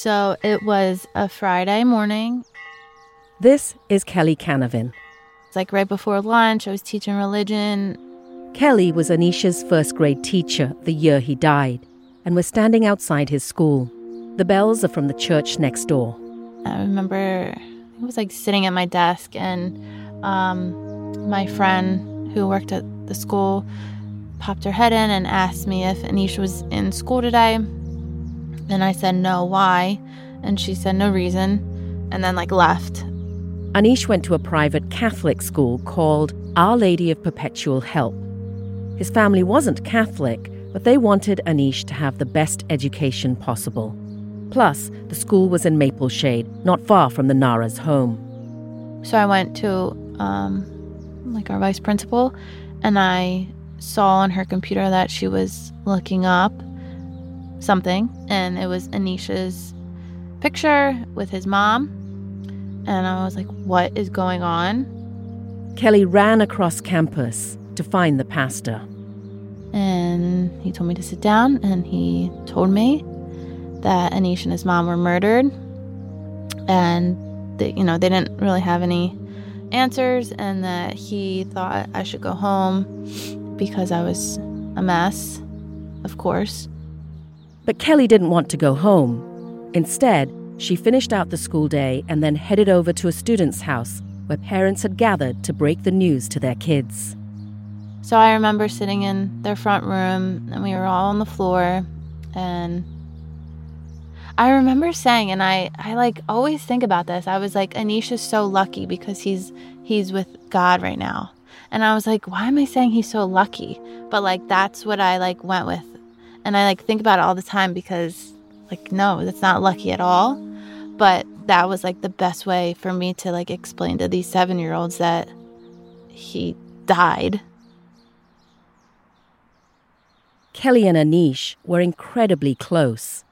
So it was a Friday morning. This is Kelly Canavan. It's like right before lunch. I was teaching religion. Kelly was Anish's first grade teacher the year he died and we're standing outside his school. The bells are from the church next door. I remember I was like sitting at my desk, and um, my friend who worked at the school popped her head in and asked me if Anish was in school today. And I said, no, why? And she said, no reason. And then, like, left. Anish went to a private Catholic school called Our Lady of Perpetual Help. His family wasn't Catholic, but they wanted Anish to have the best education possible. Plus, the school was in Maple Shade, not far from the Narra's home. So I went to um, like our vice principal, and I saw on her computer that she was looking up something, and it was Anish's picture with his mom. And I was like, what is going on? Kelly ran across campus to find the pastor. And he told me to sit down, and he told me that Anish and his mom were murdered. And, they, you know, they didn't really have any answers, and that he thought I should go home because I was a mess, of course. But Kelly didn't want to go home. Instead, she finished out the school day and then headed over to a student's house where parents had gathered to break the news to their kids. So I remember sitting in their front room and we were all on the floor and I remember saying and I I like always think about this. I was like Anish's so lucky because he's he's with God right now. And I was like why am I saying he's so lucky? But like that's what I like went with. And I like think about it all the time because like no, that's not lucky at all. But that was like the best way for me to like explain to these 7-year-olds that he died Kelly and Anish were incredibly close,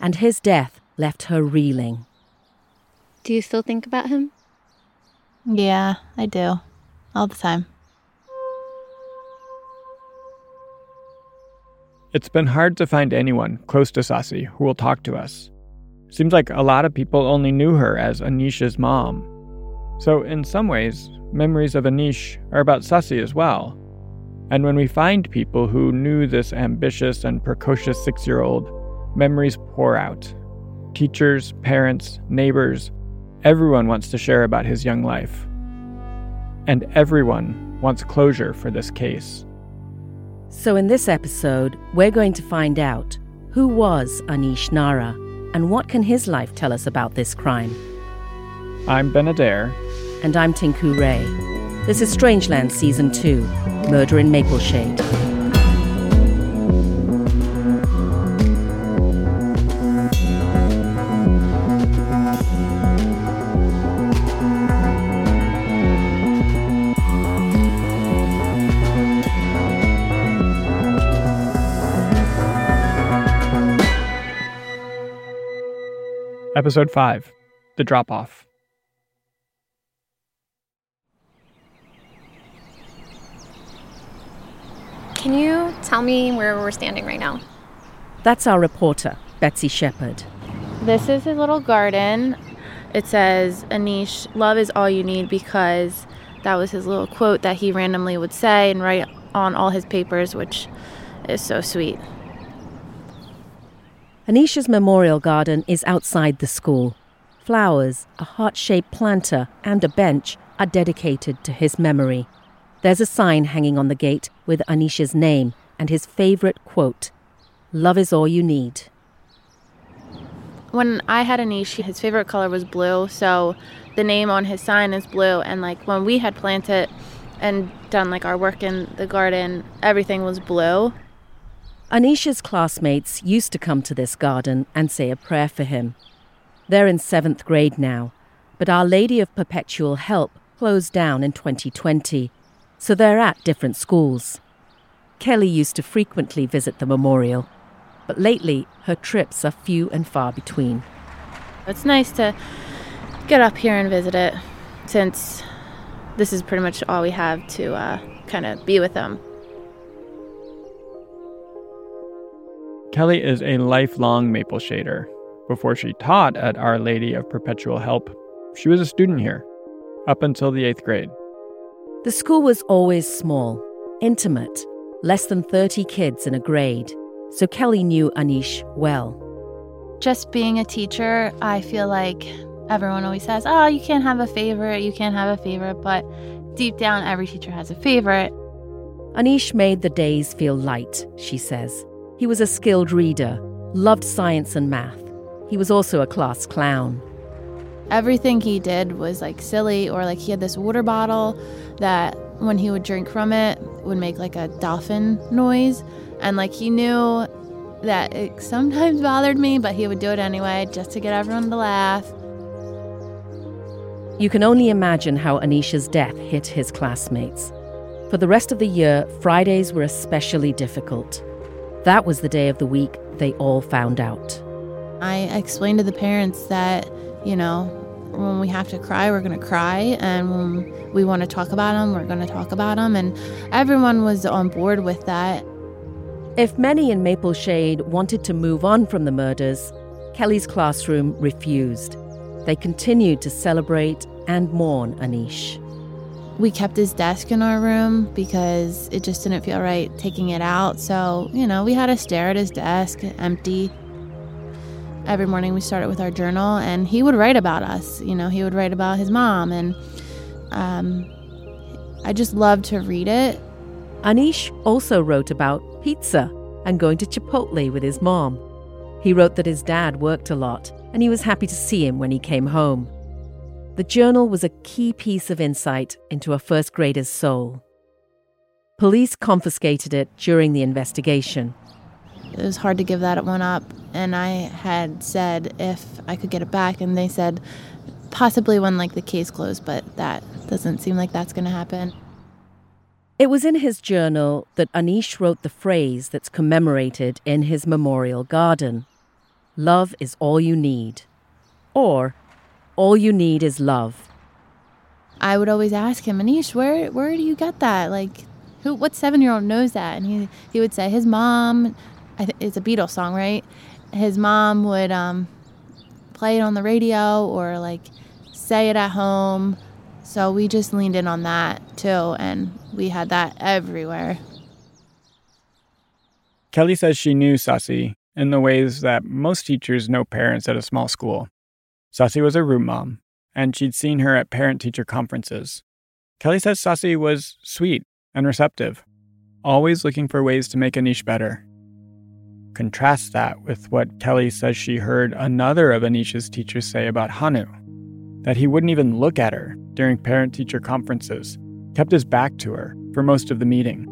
and his death left her reeling. Do you still think about him? Yeah, I do. All the time. It's been hard to find anyone close to Sasi who will talk to us. Seems like a lot of people only knew her as Anish's mom. So, in some ways, memories of Anish are about Sasi as well. And when we find people who knew this ambitious and precocious six year old, memories pour out. Teachers, parents, neighbors, everyone wants to share about his young life. And everyone wants closure for this case. So, in this episode, we're going to find out who was Anish Narra and what can his life tell us about this crime. I'm Ben Adair. And I'm Tinku Ray. This is Strangeland Season 2 Murder in Maple Shade. Episode 5 The Drop Off. Can you tell me where we're standing right now? That's our reporter, Betsy Shepard. This is his little garden. It says, Anish, love is all you need because that was his little quote that he randomly would say and write on all his papers, which is so sweet. Anish's memorial garden is outside the school. Flowers, a heart shaped planter, and a bench are dedicated to his memory. There's a sign hanging on the gate with Anish's name and his favorite quote Love is all you need. When I had Anish, his favorite color was blue, so the name on his sign is blue. And like when we had planted and done like our work in the garden, everything was blue. Anish's classmates used to come to this garden and say a prayer for him. They're in seventh grade now, but Our Lady of Perpetual Help closed down in 2020, so they're at different schools. Kelly used to frequently visit the memorial, but lately her trips are few and far between. It's nice to get up here and visit it since this is pretty much all we have to uh, kind of be with them. Kelly is a lifelong maple shader. Before she taught at Our Lady of Perpetual Help, she was a student here, up until the eighth grade. The school was always small, intimate, less than 30 kids in a grade, so Kelly knew Anish well. Just being a teacher, I feel like everyone always says, oh, you can't have a favorite, you can't have a favorite, but deep down, every teacher has a favorite. Anish made the days feel light, she says. He was a skilled reader, loved science and math. He was also a class clown. Everything he did was like silly, or like he had this water bottle that when he would drink from it would make like a dolphin noise. And like he knew that it sometimes bothered me, but he would do it anyway just to get everyone to laugh. You can only imagine how Anish's death hit his classmates. For the rest of the year, Fridays were especially difficult. That was the day of the week they all found out. I explained to the parents that, you know, when we have to cry, we're going to cry. And when we want to talk about them, we're going to talk about them. And everyone was on board with that. If many in Maple Shade wanted to move on from the murders, Kelly's classroom refused. They continued to celebrate and mourn Anish. We kept his desk in our room because it just didn't feel right taking it out. So, you know, we had to stare at his desk, empty. Every morning we started with our journal, and he would write about us. You know, he would write about his mom, and um, I just loved to read it. Anish also wrote about pizza and going to Chipotle with his mom. He wrote that his dad worked a lot and he was happy to see him when he came home. The journal was a key piece of insight into a first grader's soul. Police confiscated it during the investigation. It was hard to give that one up, and I had said if I could get it back, and they said possibly when like the case closed, but that doesn't seem like that's going to happen. It was in his journal that Anish wrote the phrase that's commemorated in his memorial garden Love is all you need. Or, all you need is love. I would always ask him, Anish, where where do you get that? Like, who? What seven year old knows that? And he he would say his mom. Th- it's a Beatles song, right? His mom would um, play it on the radio or like say it at home. So we just leaned in on that too, and we had that everywhere. Kelly says she knew Sasi in the ways that most teachers know parents at a small school. Sasi was a room mom, and she'd seen her at parent teacher conferences. Kelly says Sasi was sweet and receptive, always looking for ways to make Anish better. Contrast that with what Kelly says she heard another of Anish's teachers say about Hanu that he wouldn't even look at her during parent teacher conferences, kept his back to her for most of the meeting.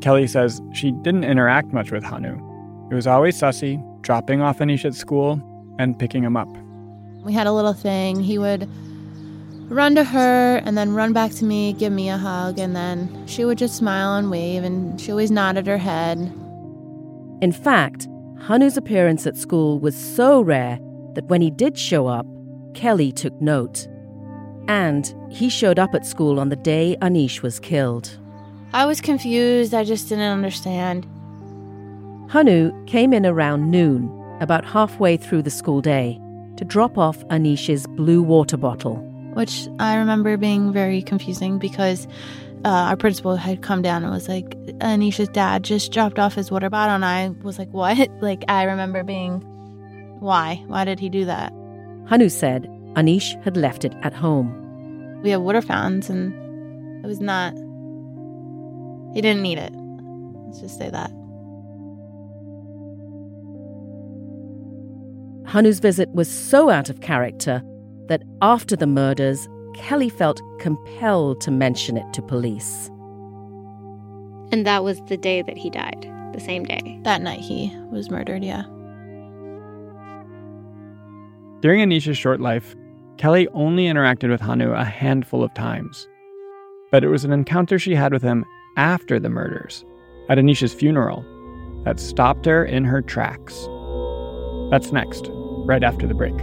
Kelly says she didn't interact much with Hanu, it was always Sasi, dropping off Anish at school and picking him up. We had a little thing. He would run to her and then run back to me, give me a hug, and then she would just smile and wave, and she always nodded her head. In fact, Hanu's appearance at school was so rare that when he did show up, Kelly took note. And he showed up at school on the day Anish was killed. I was confused. I just didn't understand. Hanu came in around noon, about halfway through the school day, to drop off Anish's blue water bottle. Which I remember being very confusing because uh, our principal had come down and was like, Anish's dad just dropped off his water bottle. And I was like, what? Like, I remember being, why? Why did he do that? Hanu said Anish had left it at home. We have water fountains and it was not, he didn't need it. Let's just say that. Hanu's visit was so out of character that after the murders, Kelly felt compelled to mention it to police. And that was the day that he died, the same day. That night he was murdered, yeah. During Anish's short life, Kelly only interacted with Hanu a handful of times. But it was an encounter she had with him after the murders, at Anish's funeral, that stopped her in her tracks. That's next, right after the break.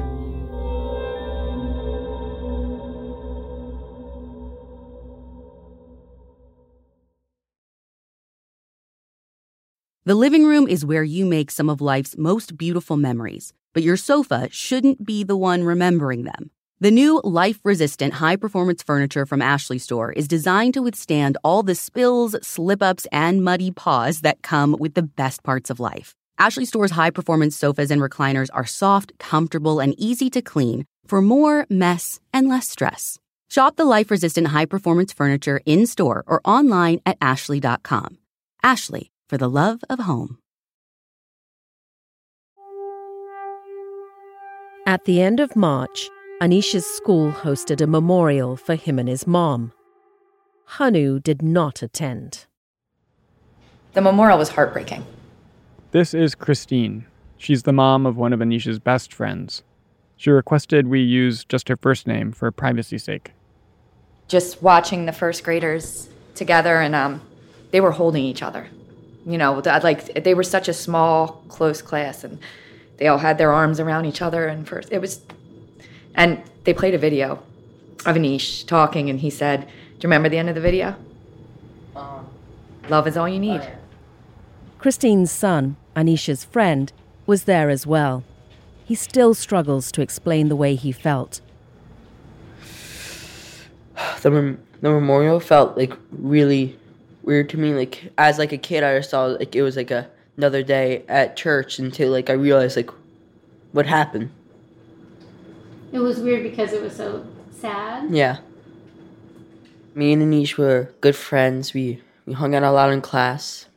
The living room is where you make some of life's most beautiful memories, but your sofa shouldn't be the one remembering them. The new life resistant high performance furniture from Ashley Store is designed to withstand all the spills, slip ups, and muddy paws that come with the best parts of life. Ashley Store's high performance sofas and recliners are soft, comfortable, and easy to clean for more mess and less stress. Shop the life resistant high performance furniture in store or online at ashley.com. Ashley for the love of home. At the end of March, Anish's school hosted a memorial for him and his mom. Hanu did not attend. The memorial was heartbreaking. This is Christine. She's the mom of one of Anish's best friends. She requested we use just her first name for privacy's sake. Just watching the first graders together, and um, they were holding each other you know, like they were such a small, close class, and they all had their arms around each other. And first, it was, and they played a video of Anish talking, and he said, "Do you remember the end of the video? Um, Love is all you need." Christine's son, Anish's friend, was there as well. He still struggles to explain the way he felt. The, mem- the memorial felt like really weird to me. Like as like a kid, I just saw like it was like a, another day at church until like I realized like what happened. It was weird because it was so sad. Yeah. Me and Anish were good friends. We we hung out a lot in class,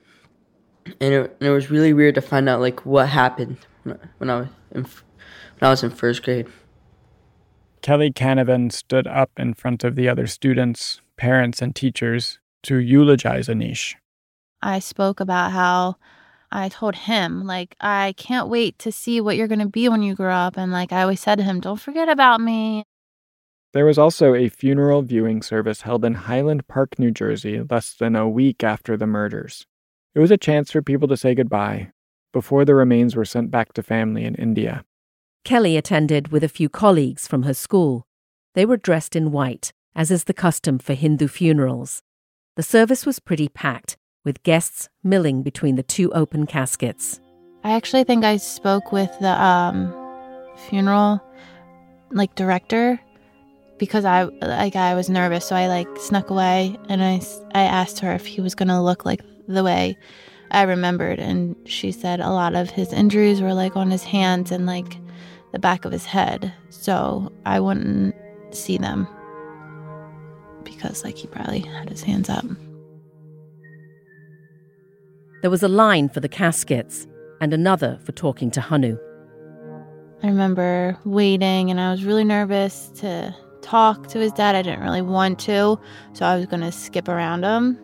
and it, and it was really weird to find out like what happened when, when I was in when I was in first grade. Kelly Canavan stood up in front of the other students, parents, and teachers to eulogize Anish. I spoke about how I told him, like, I can't wait to see what you're going to be when you grow up. And, like, I always said to him, don't forget about me. There was also a funeral viewing service held in Highland Park, New Jersey, less than a week after the murders. It was a chance for people to say goodbye before the remains were sent back to family in India. Kelly attended with a few colleagues from her school. They were dressed in white, as is the custom for Hindu funerals. The service was pretty packed, with guests milling between the two open caskets. I actually think I spoke with the um, funeral like director because I like I was nervous, so I like snuck away and I I asked her if he was gonna look like the way I remembered, and she said a lot of his injuries were like on his hands and like the back of his head, so I wouldn't see them because like he probably had his hands up. There was a line for the caskets and another for talking to Hanu. I remember waiting and I was really nervous to talk to his dad. I didn't really want to, so I was going to skip around him.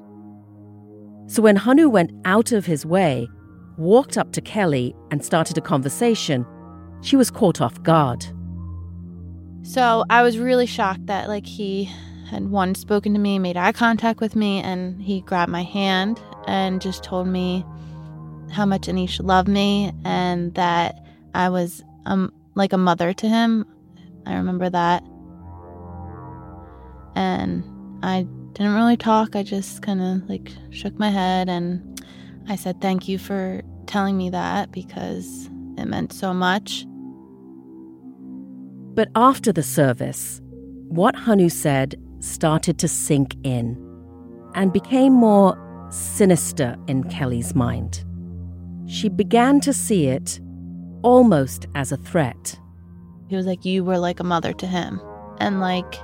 So when Hanu went out of his way, walked up to Kelly, and started a conversation, she was caught off guard. So I was really shocked that like he had one spoken to me, made eye contact with me, and he grabbed my hand and just told me how much Anish loved me and that I was um like a mother to him. I remember that. And I didn't really talk. I just kind of like shook my head and I said thank you for telling me that because it meant so much. But after the service, what Hanu said started to sink in and became more sinister in Kelly's mind. She began to see it almost as a threat. He was like, You were like a mother to him. And like,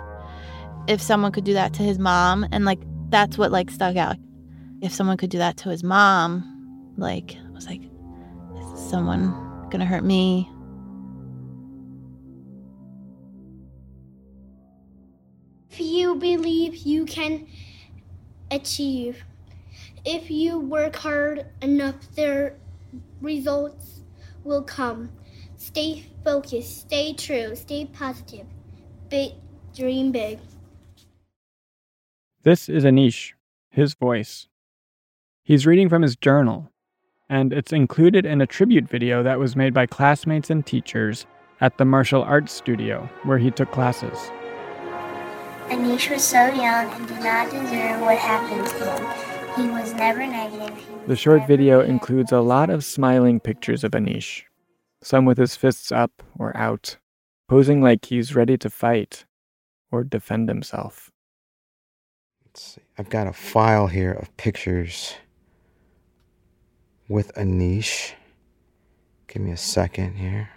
if someone could do that to his mom, and like, that's what like stuck out. If someone could do that to his mom, like, I was like, Is someone gonna hurt me? If you believe you can achieve If you work hard enough, their results will come. Stay focused, stay true, stay positive. Big, dream big. This is Anish, his voice. He's reading from his journal, and it's included in a tribute video that was made by classmates and teachers at the martial arts studio where he took classes. Anish was so young and did not deserve what happened to him. He was never negative. He The short video includes a lot of smiling pictures of Anish, some with his fists up or out, posing like he's ready to fight or defend himself. Let's see. I've got a file here of pictures with Anish. Give me a second here.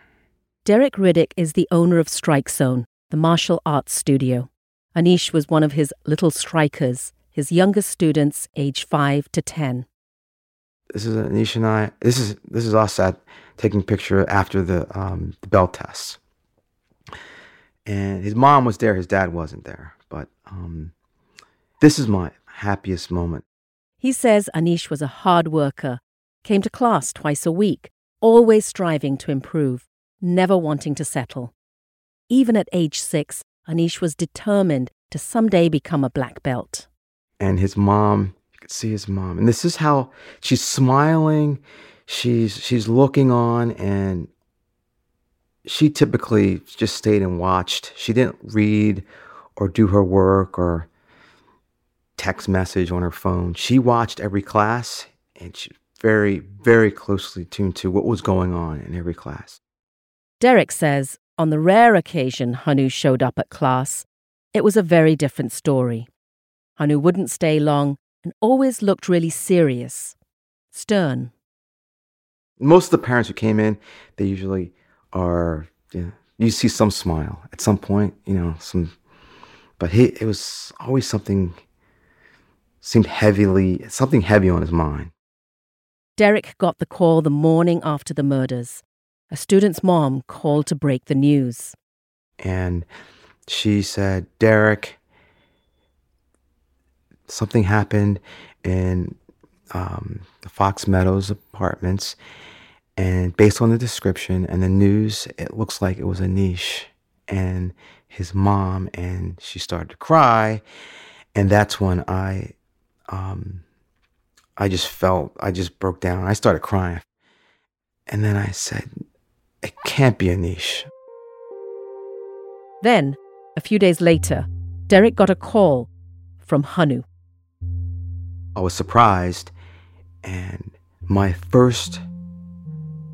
Derek Riddick is the owner of Strike Zone, the martial arts studio. Anish was one of his little strikers, his youngest students, age 5 to 10. This is Anish and I. This is this is us at taking picture after the um, the bell test. And his mom was there. His dad wasn't there. But um, this is my happiest moment. He says Anish was a hard worker, came to class twice a week, always striving to improve, never wanting to settle. Even at age six, Anish was determined to someday become a black belt. and his mom you could see his mom and this is how she's smiling she's she's looking on and she typically just stayed and watched she didn't read or do her work or text message on her phone she watched every class and she very very closely tuned to what was going on in every class Derek says on the rare occasion Hanu showed up at class, it was a very different story. Hanu wouldn't stay long and always looked really serious, stern. most of the parents who came in they usually are you, know, you see some smile at some point you know some but he it was always something seemed heavily something heavy on his mind Derek got the call the morning after the murders. A student's mom called to break the news. and she said derek something happened in um, the fox meadows apartments and based on the description and the news it looks like it was Anish and his mom and she started to cry and that's when i um, i just felt i just broke down i started crying and then i said it can't be Anish Then, a few days later, Derek got a call from Hanu. I was surprised, and my first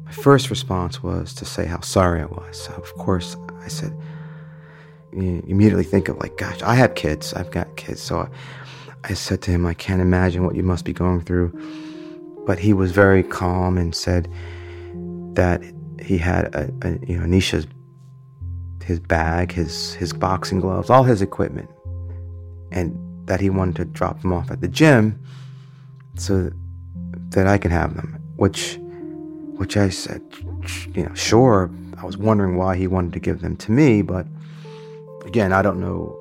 my first response was to say how sorry I was. So of course, I said, you immediately think of like, gosh, I have kids. I've got kids. So I, I said to him, I can't imagine what you must be going through. But he was very calm and said that he had a, a you know Nisha's his bag, his his boxing gloves, all his equipment, and that he wanted to drop them off at the gym so that, I could have them. Which, which I said, you know, sure. I was wondering why he wanted to give them to me, but again, I don't know.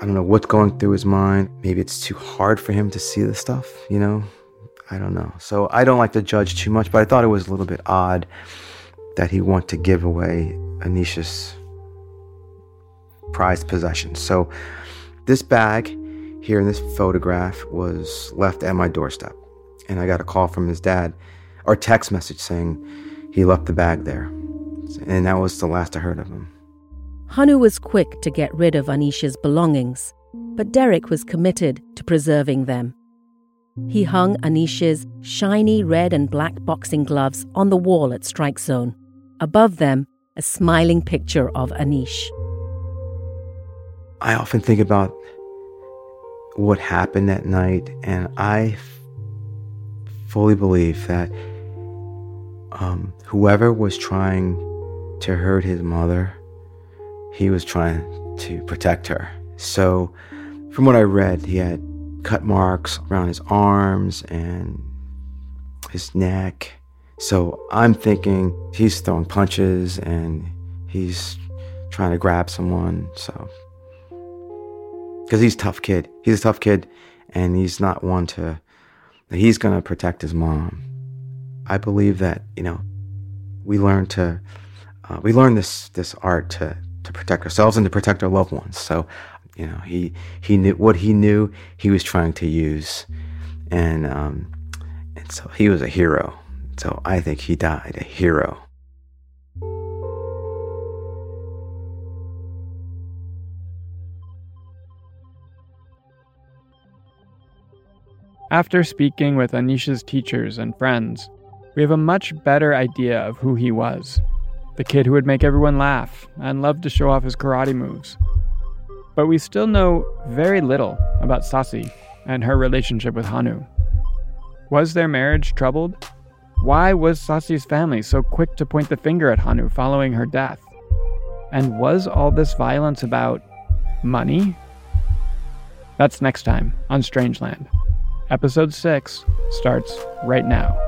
I don't know what's going through his mind. Maybe it's too hard for him to see the stuff, you know. I don't know. So I don't like to judge too much, but I thought it was a little bit odd that he wanted to give away Anish's prized possession. So this bag here in this photograph was left at my doorstep. And I got a call from his dad or text message saying he left the bag there. And that was the last I heard of him. Hanu was quick to get rid of Anish's belongings, but Derek was committed to preserving them. He hung Anish's shiny red and black boxing gloves on the wall at Strike Zone. Above them, a smiling picture of Anish. I often think about what happened that night, and I f- fully believe that um, whoever was trying to hurt his mother, he was trying to protect her. So, from what I read, he had cut marks around his arms and his neck. So, I'm thinking he's throwing punches and he's trying to grab someone. So, because he's a tough kid. He's a tough kid, and he's not one to he's going to protect his mom. I believe that, you know, we learn to, uh, we learn this, this art to, to protect ourselves and to protect our loved ones. So, you know, he, he knew what he knew he was trying to use. And, um, and so he was a hero. So I think he died a hero. After speaking with Anish's teachers and friends, we have a much better idea of who he was the kid who would make everyone laugh and loved to show off his karate moves. But we still know very little about Sasi and her relationship with Hanu. Was their marriage troubled? Why was Sasi's family so quick to point the finger at Hanu following her death? And was all this violence about money? That's next time on Strangeland. Episode 6 starts right now.